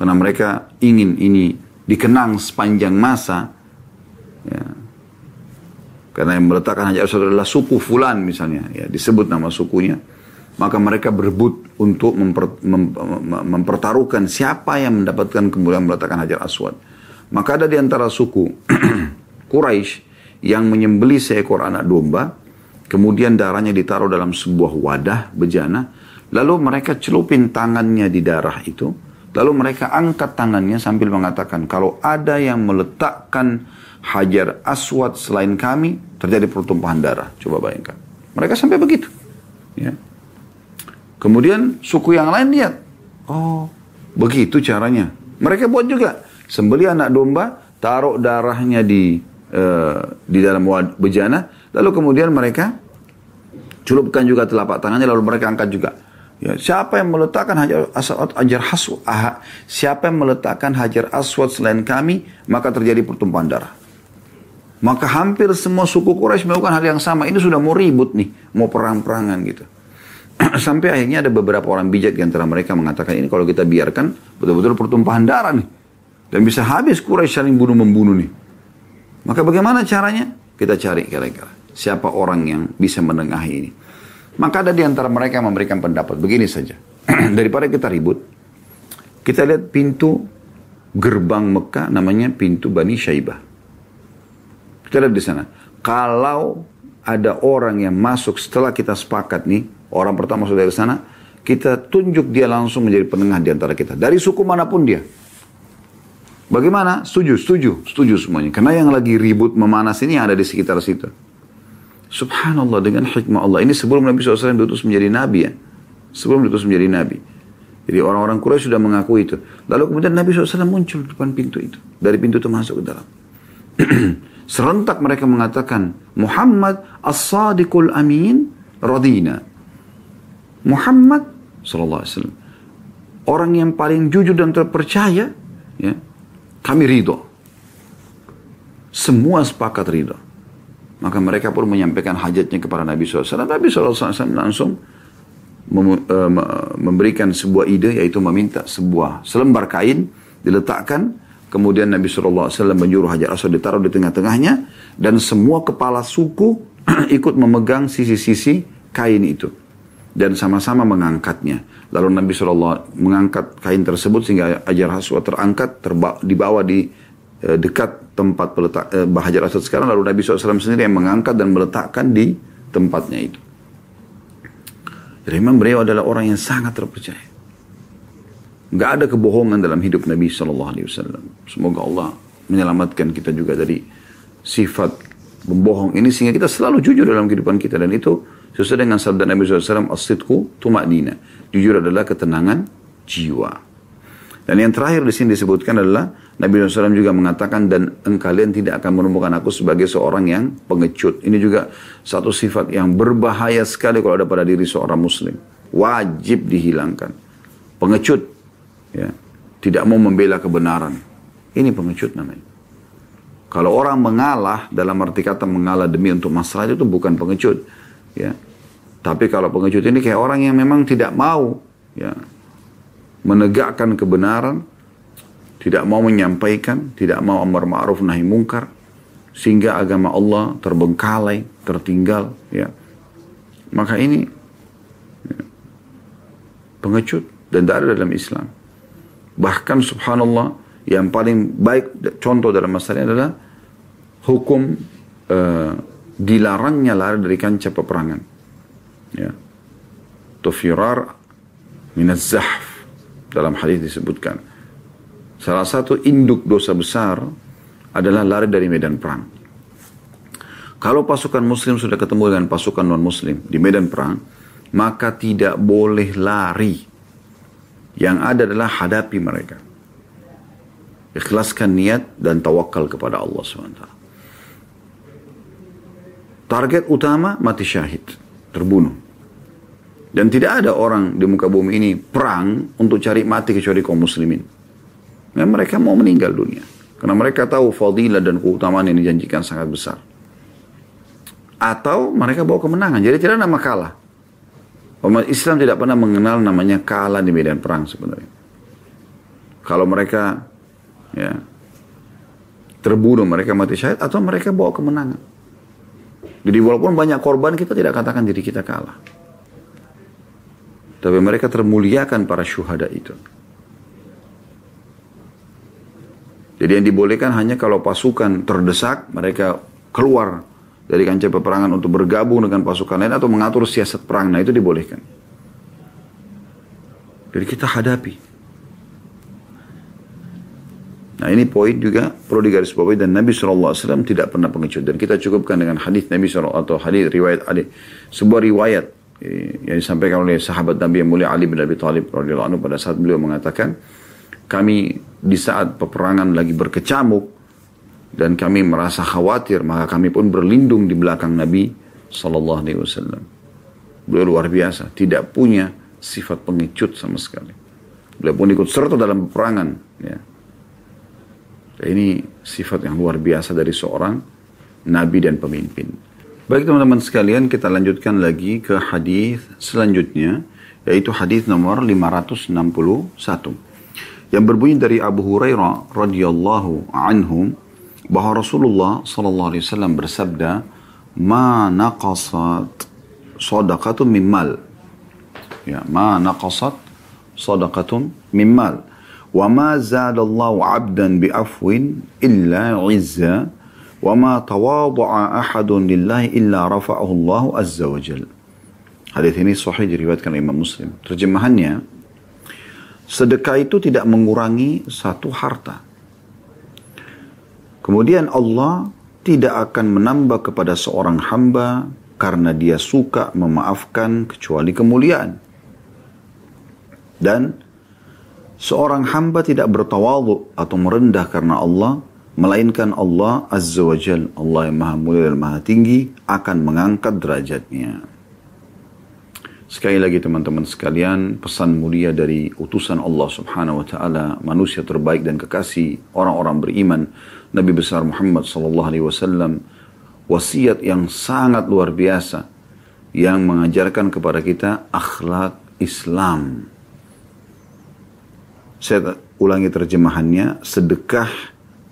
Karena mereka ingin ini dikenang sepanjang masa ya. karena yang meletakkan Hajar Aswad adalah suku Fulan misalnya ya disebut nama sukunya maka mereka berebut untuk memper, mem, mempertaruhkan siapa yang mendapatkan kemudian meletakkan Hajar Aswad maka ada di antara suku Quraisy yang menyembeli seekor anak domba, kemudian darahnya ditaruh dalam sebuah wadah bejana, lalu mereka celupin tangannya di darah itu, lalu mereka angkat tangannya sambil mengatakan, kalau ada yang meletakkan hajar aswad selain kami, terjadi pertumpahan darah. Coba bayangkan. Mereka sampai begitu. Ya. Kemudian suku yang lain lihat, oh begitu caranya. Mereka buat juga. Sembeli anak domba, taruh darahnya di Eh, di dalam bejana, lalu kemudian mereka celupkan juga telapak tangannya, lalu mereka angkat juga. Ya, siapa yang meletakkan hajar aswad, hajar aswad, siapa yang meletakkan hajar aswad selain kami, maka terjadi pertumpahan darah. Maka hampir semua suku Quraisy melakukan hal yang sama. Ini sudah mau ribut nih, mau perang-perangan gitu. Sampai akhirnya ada beberapa orang bijak di antara mereka mengatakan ini kalau kita biarkan betul-betul pertumpahan darah nih. Dan bisa habis Quraisy saling bunuh-membunuh nih. Maka bagaimana caranya? Kita cari kira-kira. Siapa orang yang bisa menengahi ini. Maka ada di antara mereka yang memberikan pendapat. Begini saja. Daripada kita ribut. Kita lihat pintu gerbang Mekah namanya pintu Bani Syaibah. Kita lihat di sana. Kalau ada orang yang masuk setelah kita sepakat nih, orang pertama sudah dari sana, kita tunjuk dia langsung menjadi penengah di antara kita. Dari suku mana pun dia. Bagaimana? Setuju, setuju, setuju semuanya. Karena yang lagi ribut memanas ini ada di sekitar situ. Subhanallah dengan hikmah Allah. Ini sebelum Nabi SAW diutus menjadi Nabi ya. Sebelum diutus menjadi Nabi. Jadi orang-orang Quraisy sudah mengaku itu. Lalu kemudian Nabi SAW muncul depan pintu itu. Dari pintu itu masuk ke dalam. Serentak mereka mengatakan, Muhammad as-sadiqul amin radina. Muhammad sallallahu alaihi wasallam orang yang paling jujur dan terpercaya ya kami ridho. Semua sepakat ridho. Maka mereka pun menyampaikan hajatnya kepada Nabi SAW. Nabi SAW langsung eh, memberikan sebuah ide yaitu meminta sebuah selembar kain diletakkan kemudian Nabi SAW menyuruh Hajar Aswad ditaruh di tengah-tengahnya dan semua kepala suku ikut memegang sisi-sisi kain itu dan sama-sama mengangkatnya Lalu Nabi SAW mengangkat kain tersebut sehingga Hajar Aswad terangkat, terbawa, dibawa di eh, dekat tempat peletak eh, Hajar Aswad sekarang. Lalu Nabi SAW sendiri yang mengangkat dan meletakkan di tempatnya itu. Jadi memang beliau adalah orang yang sangat terpercaya. Gak ada kebohongan dalam hidup Nabi SAW. Semoga Allah menyelamatkan kita juga dari sifat membohong ini sehingga kita selalu jujur dalam kehidupan kita dan itu sesuai dengan sabda Nabi SAW as-sidqu tumaknina Jujur adalah ketenangan jiwa. Dan yang terakhir di sini disebutkan adalah Nabi SAW juga mengatakan dan kalian tidak akan menemukan aku sebagai seorang yang pengecut. Ini juga satu sifat yang berbahaya sekali kalau ada pada diri seorang muslim. Wajib dihilangkan. Pengecut. Ya. Tidak mau membela kebenaran. Ini pengecut namanya. Kalau orang mengalah dalam arti kata mengalah demi untuk masalah itu bukan pengecut. Ya. Tapi kalau pengecut ini kayak orang yang memang tidak mau ya menegakkan kebenaran, tidak mau menyampaikan, tidak mau amar ma'ruf nahi mungkar, sehingga agama Allah terbengkalai, tertinggal, ya. Maka ini ya, pengecut dan tidak ada dalam Islam. Bahkan subhanallah yang paling baik contoh dalam masalah ini adalah hukum uh, dilarangnya lari dari kancah peperangan ya. Tufirar minaz zahf. Dalam hadis disebutkan. Salah satu induk dosa besar adalah lari dari medan perang. Kalau pasukan muslim sudah ketemu dengan pasukan non muslim di medan perang, maka tidak boleh lari. Yang ada adalah hadapi mereka. Ikhlaskan niat dan tawakal kepada Allah SWT. Target utama mati syahid, terbunuh. Dan tidak ada orang di muka bumi ini perang untuk cari mati kecuali kaum muslimin. Dan mereka mau meninggal dunia. Karena mereka tahu fadilah dan keutamaan yang dijanjikan sangat besar. Atau mereka bawa kemenangan. Jadi tidak nama kalah. Umat Islam tidak pernah mengenal namanya kalah di medan perang sebenarnya. Kalau mereka ya terbunuh, mereka mati syahid atau mereka bawa kemenangan. Jadi walaupun banyak korban kita tidak katakan diri kita kalah. Tapi mereka termuliakan para syuhada itu. Jadi yang dibolehkan hanya kalau pasukan terdesak, mereka keluar dari kancah peperangan untuk bergabung dengan pasukan lain atau mengatur siasat perang. Nah itu dibolehkan. Jadi kita hadapi. Nah ini poin juga perlu digarisbawahi dan Nabi SAW tidak pernah pengecut. Dan kita cukupkan dengan hadis Nabi SAW atau hadis riwayat Ali. Sebuah riwayat eh, yang disampaikan oleh sahabat Nabi yang mulia Ali bin Abi Thalib radhiyallahu anhu pada saat beliau mengatakan kami di saat peperangan lagi berkecamuk dan kami merasa khawatir maka kami pun berlindung di belakang Nabi Sallallahu Alaihi Wasallam. Beliau luar biasa, tidak punya sifat pengecut sama sekali. Beliau pun ikut serta dalam peperangan. Ya. Ini sifat yang luar biasa dari seorang nabi dan pemimpin. Baik teman-teman sekalian, kita lanjutkan lagi ke hadis selanjutnya, yaitu hadis nomor 561 yang berbunyi dari Abu Hurairah radhiyallahu anhu bahwa Rasulullah sallallahu alaihi wasallam bersabda, "Ma naqasat sadaqatun min mal." Ya, ma naqasat sadaqatun min mal. 'Abdan bi afwin illa 'izza wa ma tawadha'a ahadun lillahi illa rafa'ahu Allah azza wa jalla. Hadis ini sahih diriwayatkan Imam Muslim. Terjemahannya, sedekah itu tidak mengurangi satu harta. Kemudian Allah tidak akan menambah kepada seorang hamba karena dia suka memaafkan kecuali kemuliaan. Dan seorang hamba tidak bertawadhu atau merendah karena Allah, melainkan Allah Azza wa Jal, Allah yang maha mulia dan maha tinggi, akan mengangkat derajatnya. Sekali lagi teman-teman sekalian, pesan mulia dari utusan Allah subhanahu wa ta'ala, manusia terbaik dan kekasih orang-orang beriman, Nabi besar Muhammad sallallahu alaihi wasallam wasiat yang sangat luar biasa yang mengajarkan kepada kita akhlak Islam. Saya ulangi terjemahannya, sedekah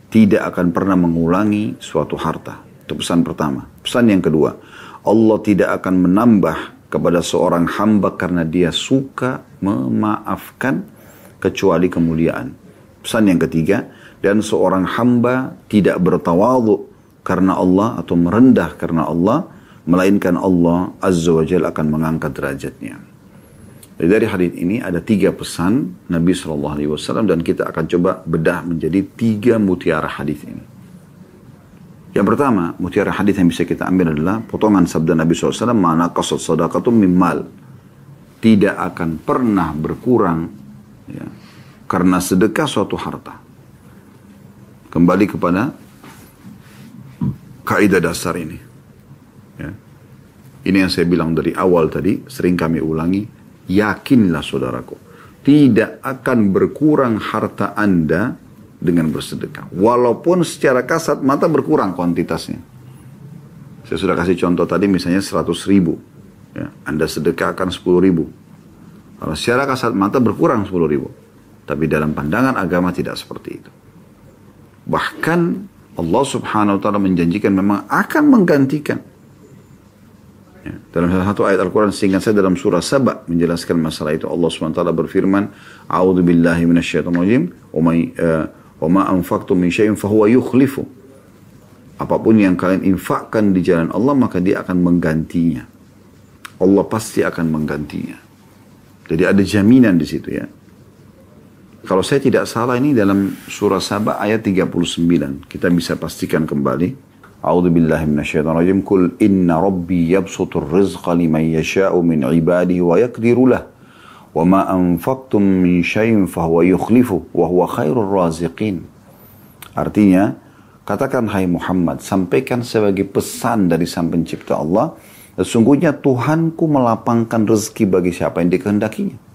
tidak akan pernah mengulangi suatu harta. Itu pesan pertama. Pesan yang kedua, Allah tidak akan menambah kepada seorang hamba karena dia suka memaafkan kecuali kemuliaan. Pesan yang ketiga, dan seorang hamba tidak bertawadhu karena Allah atau merendah karena Allah melainkan Allah azza wa jalla akan mengangkat derajatnya. Jadi dari hadis ini ada tiga pesan Nabi Shallallahu Alaihi Wasallam dan kita akan coba bedah menjadi tiga mutiara hadis ini. Yang pertama, mutiara hadis yang bisa kita ambil adalah potongan sabda Nabi SAW, mana kasut sadaqatu mimmal. Tidak akan pernah berkurang ya, karena sedekah suatu harta kembali kepada kaidah dasar ini. Ya. Ini yang saya bilang dari awal tadi, sering kami ulangi, yakinlah saudaraku, tidak akan berkurang harta Anda dengan bersedekah. Walaupun secara kasat mata berkurang kuantitasnya. Saya sudah kasih contoh tadi misalnya 100 ribu. Ya, anda sedekahkan 10 ribu. Kalau secara kasat mata berkurang 10 ribu. Tapi dalam pandangan agama tidak seperti itu. Bahkan Allah subhanahu wa ta'ala menjanjikan memang akan menggantikan. Ya, dalam salah satu ayat Al-Quran sehingga saya dalam surah Saba menjelaskan masalah itu. Allah ta'ala berfirman, A'udhu billahi rajim, wa ma anfaqtum min syai'in fahuwa yukhlifu. Apa pun yang kalian infakkan di jalan Allah, maka dia akan menggantinya. Allah pasti akan menggantinya. Jadi ada jaminan di situ ya. Kalau saya tidak salah ini dalam surah Sabah ayat 39. Kita bisa pastikan kembali. A'udzu billahi minasyaitonir rajim. Kul inna rabbi yabsutur rizqa liman yasha'u min ibadihi wa yaqdiru lah. Wa ma anfaqtum min syai'in fahuwa yukhlifu wa huwa khairur raziqin. Artinya, katakan hai Muhammad, sampaikan sebagai pesan dari Sang Pencipta Allah, sesungguhnya Tuhanku melapangkan rezeki bagi siapa yang dikehendakinya.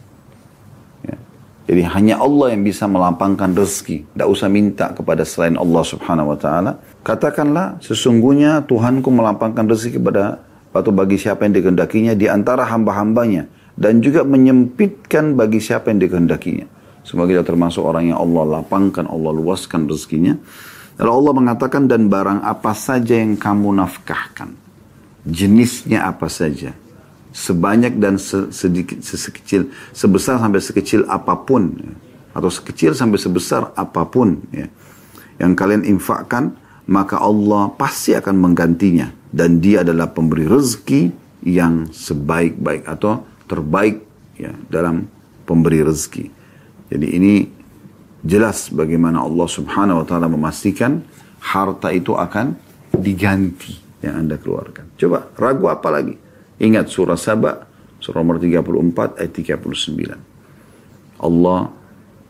Jadi hanya Allah yang bisa melapangkan rezeki. Tidak usah minta kepada selain Allah subhanahu wa ta'ala. Katakanlah sesungguhnya Tuhanku melapangkan rezeki kepada atau bagi siapa yang dikehendakinya di antara hamba-hambanya. Dan juga menyempitkan bagi siapa yang dikehendakinya. Semoga kita termasuk orang yang Allah lapangkan, Allah luaskan rezekinya. Lalu Allah mengatakan dan barang apa saja yang kamu nafkahkan. Jenisnya apa saja sebanyak dan sedikit sekecil sebesar sampai sekecil apa pun ya. atau sekecil sampai sebesar apa pun ya. yang kalian infakkan maka Allah pasti akan menggantinya dan dia adalah pemberi rezeki yang sebaik-baik atau terbaik ya dalam pemberi rezeki. Jadi ini jelas bagaimana Allah Subhanahu wa taala memastikan harta itu akan diganti yang Anda keluarkan. Coba ragu apa lagi? Ingat surah Saba, surah nomor 34 ayat 39. Allah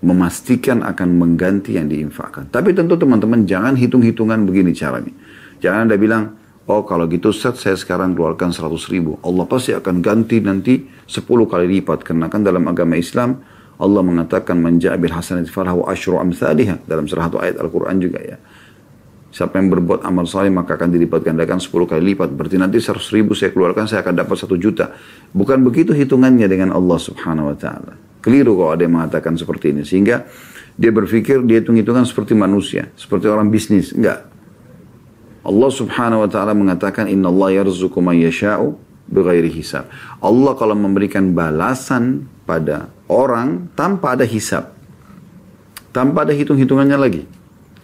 memastikan akan mengganti yang diinfakkan. Tapi tentu teman-teman jangan hitung-hitungan begini caranya. Jangan Anda bilang, oh kalau gitu set saya sekarang keluarkan 100 ribu. Allah pasti akan ganti nanti 10 kali lipat. Karena kan dalam agama Islam, Allah mengatakan menjabil hasanati falahu asyru amthaliha. Dalam salah satu ayat Al-Quran juga ya. Siapa yang berbuat amal saleh maka akan dilipat gandakan 10 kali lipat. Berarti nanti 100 ribu saya keluarkan saya akan dapat 1 juta. Bukan begitu hitungannya dengan Allah subhanahu wa ta'ala. Keliru kalau ada yang mengatakan seperti ini. Sehingga dia berpikir dia hitung-hitungan seperti manusia. Seperti orang bisnis. Enggak. Allah subhanahu wa ta'ala mengatakan Inna Allah yarzuku man yasha'u bighairi hisab. Allah kalau memberikan balasan pada orang tanpa ada hisab. Tanpa ada hitung-hitungannya lagi.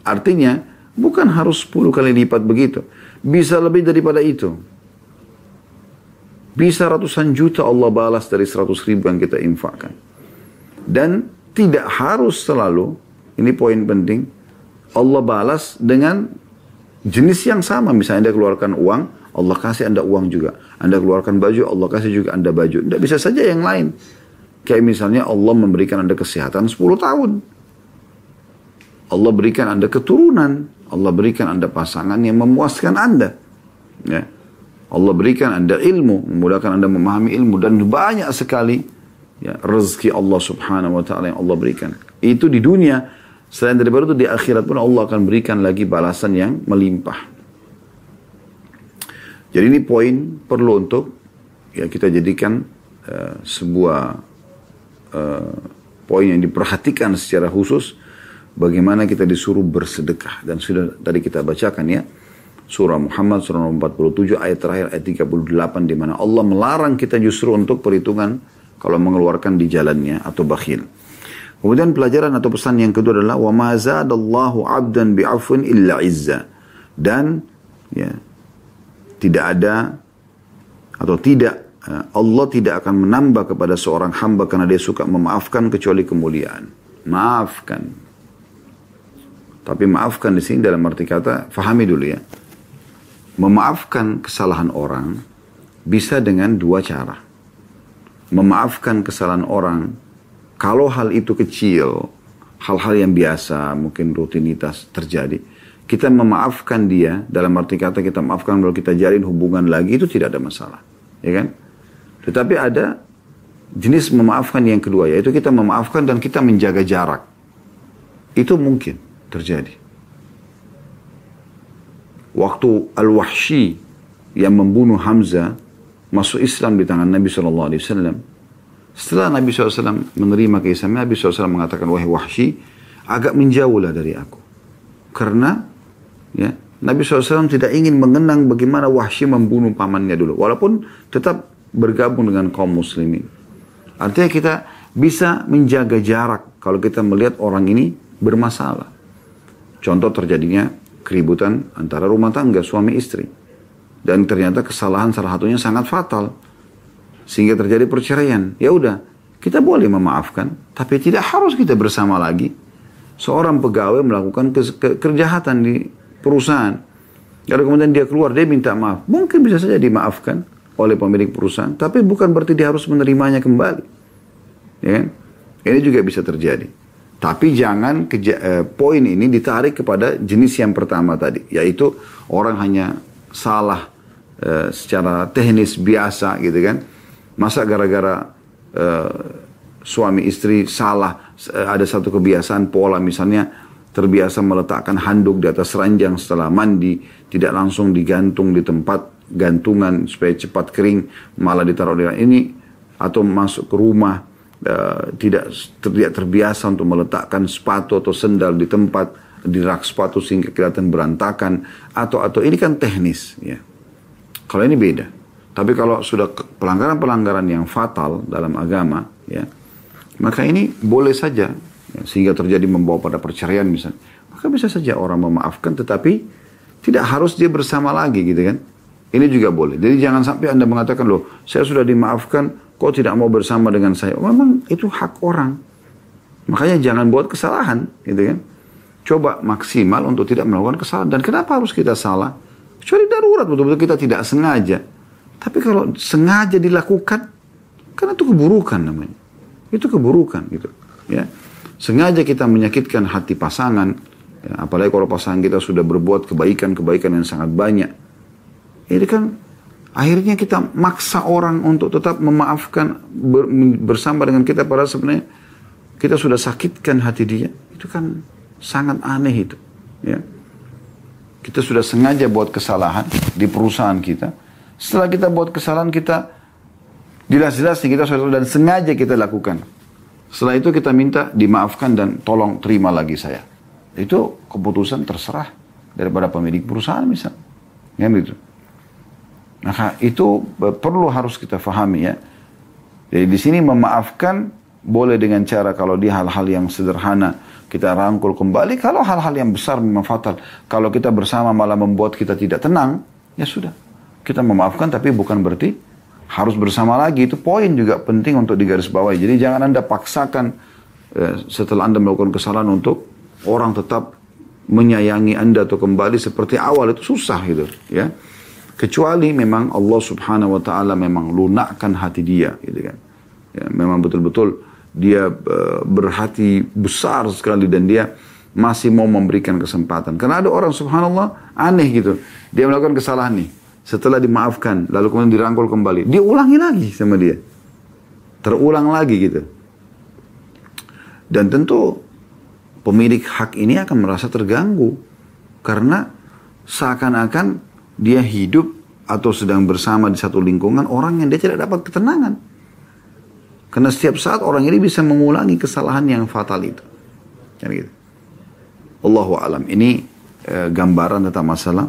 Artinya Bukan harus 10 kali lipat begitu. Bisa lebih daripada itu. Bisa ratusan juta Allah balas dari 100 ribu yang kita infakkan. Dan tidak harus selalu, ini poin penting, Allah balas dengan jenis yang sama. Misalnya Anda keluarkan uang, Allah kasih Anda uang juga. Anda keluarkan baju, Allah kasih juga Anda baju. Tidak bisa saja yang lain. Kayak misalnya Allah memberikan Anda kesehatan 10 tahun. Allah berikan Anda keturunan. Allah berikan Anda pasangan yang memuaskan Anda. Ya. Allah berikan Anda ilmu, memudahkan Anda memahami ilmu dan banyak sekali ya, rezeki Allah Subhanahu wa taala yang Allah berikan. Itu di dunia, selain daripada itu di akhirat pun Allah akan berikan lagi balasan yang melimpah. Jadi ini poin perlu untuk ya kita jadikan uh, sebuah uh, poin yang diperhatikan secara khusus bagaimana kita disuruh bersedekah dan sudah tadi kita bacakan ya surah Muhammad surah 47 ayat terakhir ayat 38 di mana Allah melarang kita justru untuk perhitungan kalau mengeluarkan di jalannya atau bakhil. Kemudian pelajaran atau pesan yang kedua adalah wa ma zadallahu 'abdan bi'afwin illa izza. Dan ya tidak ada atau tidak eh, Allah tidak akan menambah kepada seorang hamba karena dia suka memaafkan kecuali kemuliaan. Maafkan, tapi maafkan di sini dalam arti kata, fahami dulu ya. Memaafkan kesalahan orang bisa dengan dua cara. Memaafkan kesalahan orang, kalau hal itu kecil, hal-hal yang biasa, mungkin rutinitas terjadi, kita memaafkan dia, dalam arti kata kita maafkan kalau kita jalin hubungan lagi, itu tidak ada masalah. Ya kan? Tetapi ada jenis memaafkan yang kedua, yaitu kita memaafkan dan kita menjaga jarak. Itu mungkin terjadi. Waktu Al-Wahsy yang membunuh Hamzah masuk Islam di tangan Nabi SAW. Setelah Nabi SAW menerima keislaman, Nabi SAW mengatakan, Wahai Wahsy, agak menjauhlah dari aku. Karena ya, Nabi SAW tidak ingin mengenang bagaimana Wahsy membunuh pamannya dulu. Walaupun tetap bergabung dengan kaum muslimin. Artinya kita bisa menjaga jarak kalau kita melihat orang ini bermasalah. Contoh terjadinya keributan antara rumah tangga suami istri. Dan ternyata kesalahan salah satunya sangat fatal. Sehingga terjadi perceraian. Ya udah, kita boleh memaafkan, tapi tidak harus kita bersama lagi. Seorang pegawai melakukan ke ke kejahatan di perusahaan. Kalau kemudian dia keluar, dia minta maaf. Mungkin bisa saja dimaafkan oleh pemilik perusahaan, tapi bukan berarti dia harus menerimanya kembali. Ya kan? Ini juga bisa terjadi. Tapi jangan keja eh, poin ini ditarik kepada jenis yang pertama tadi, yaitu orang hanya salah eh, secara teknis biasa gitu kan. Masa gara-gara eh, suami istri salah eh, ada satu kebiasaan pola misalnya terbiasa meletakkan handuk di atas ranjang setelah mandi, tidak langsung digantung di tempat gantungan supaya cepat kering, malah ditaruh di ini atau masuk ke rumah uh, tidak tidak terbiasa untuk meletakkan sepatu atau sendal di tempat di rak sepatu sehingga kelihatan berantakan atau atau ini kan teknis ya. Kalau ini beda. Tapi kalau sudah pelanggaran-pelanggaran yang fatal dalam agama ya, maka ini boleh saja ya, sehingga terjadi membawa pada perceraian misalnya. Maka bisa saja orang memaafkan tetapi tidak harus dia bersama lagi gitu kan. Ini juga boleh. Jadi jangan sampai Anda mengatakan loh, saya sudah dimaafkan kok tidak mau bersama dengan saya? Memang itu hak orang. Makanya jangan buat kesalahan, gitu kan? Coba maksimal untuk tidak melakukan kesalahan. Dan kenapa harus kita salah? Kecuali darurat, betul-betul kita tidak sengaja. Tapi kalau sengaja dilakukan, karena itu keburukan namanya. Itu keburukan, gitu. Ya, sengaja kita menyakitkan hati pasangan, ya, apalagi kalau pasangan kita sudah berbuat kebaikan-kebaikan yang sangat banyak. Ini kan Akhirnya kita maksa orang untuk tetap memaafkan ber, bersama dengan kita pada sebenarnya kita sudah sakitkan hati dia. Itu kan sangat aneh itu. Ya. Kita sudah sengaja buat kesalahan di perusahaan kita. Setelah kita buat kesalahan kita jelas-jelas kita sudah dan sengaja kita lakukan. Setelah itu kita minta dimaafkan dan tolong terima lagi saya. Itu keputusan terserah daripada pemilik perusahaan misal. Ya begitu. Maka itu perlu harus kita fahami ya. Jadi di sini memaafkan boleh dengan cara kalau di hal-hal yang sederhana kita rangkul kembali. Kalau hal-hal yang besar memang fatal. Kalau kita bersama malah membuat kita tidak tenang, ya sudah. Kita memaafkan tapi bukan berarti harus bersama lagi. Itu poin juga penting untuk digarisbawahi. Jadi jangan Anda paksakan eh, setelah Anda melakukan kesalahan untuk orang tetap menyayangi Anda atau kembali seperti awal. Itu susah gitu ya. Kecuali memang Allah subhanahu wa ta'ala memang lunakkan hati dia. Gitu kan. Ya, memang betul-betul dia uh, berhati besar sekali dan dia masih mau memberikan kesempatan. Karena ada orang subhanallah aneh gitu. Dia melakukan kesalahan nih. Setelah dimaafkan, lalu kemudian dirangkul kembali. Dia ulangi lagi sama dia. Terulang lagi gitu. Dan tentu pemilik hak ini akan merasa terganggu. Karena seakan-akan dia hidup atau sedang bersama di satu lingkungan orang yang dia tidak dapat ketenangan. Karena setiap saat orang ini bisa mengulangi kesalahan yang fatal itu. Kan gitu. Allahu alam. Ini e, gambaran tentang masalah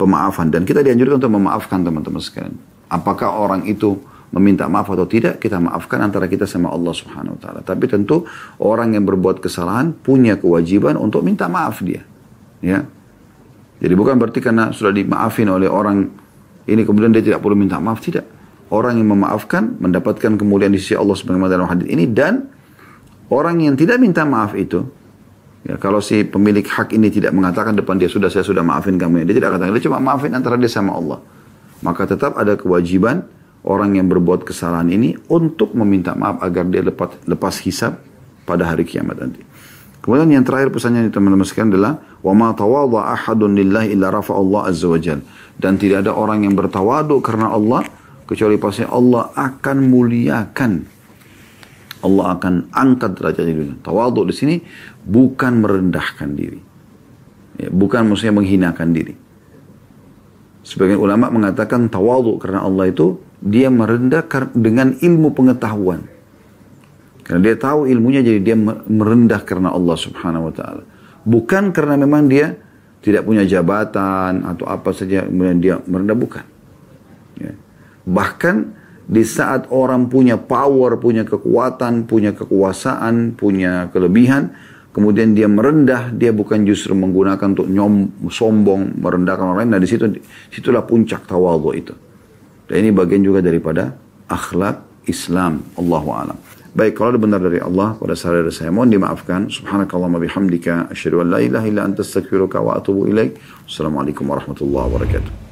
pemaafan dan kita dianjurkan untuk memaafkan teman-teman sekalian. Apakah orang itu meminta maaf atau tidak, kita maafkan antara kita sama Allah Subhanahu wa taala. Tapi tentu orang yang berbuat kesalahan punya kewajiban untuk minta maaf dia. Ya. Jadi bukan berarti karena sudah dimaafin oleh orang ini kemudian dia tidak perlu minta maaf, tidak. Orang yang memaafkan mendapatkan kemuliaan di sisi Allah sebagaimana dalam hadis ini dan orang yang tidak minta maaf itu ya kalau si pemilik hak ini tidak mengatakan depan dia sudah saya sudah maafin kamu ya dia tidak katakan dia cuma maafin antara dia sama Allah maka tetap ada kewajiban orang yang berbuat kesalahan ini untuk meminta maaf agar dia lepas lepas hisab pada hari kiamat nanti. Kemudian yang terakhir pesannya teman-teman sekalian adalah wa ma tawadha ahadun lillahi illa rafa Allah azza wajal dan tidak ada orang yang bertawaduk karena Allah kecuali pasti Allah akan muliakan Allah akan angkat derajat di dunia. Tawaduk di sini bukan merendahkan diri. Ya, bukan maksudnya menghinakan diri. Sebagian ulama mengatakan tawaduk karena Allah itu dia merendah dengan ilmu pengetahuan. Karena dia tahu ilmunya jadi dia merendah karena Allah subhanahu wa ta'ala. Bukan karena memang dia tidak punya jabatan atau apa saja kemudian dia merendah bukan. Ya. Bahkan di saat orang punya power, punya kekuatan, punya kekuasaan, punya kelebihan, kemudian dia merendah, dia bukan justru menggunakan untuk nyom, sombong, merendahkan orang lain. Nah di situ, situlah puncak tawadhu itu. Dan ini bagian juga daripada akhlak Islam. Allahu alam. Baik, kalau ada benar dari Allah pada saat dari saya mohon dimaafkan. Subhanakallahumma bihamdika asyhadu an la ilaha illa anta wa atubu. Assalamualaikum warahmatullahi wabarakatuh.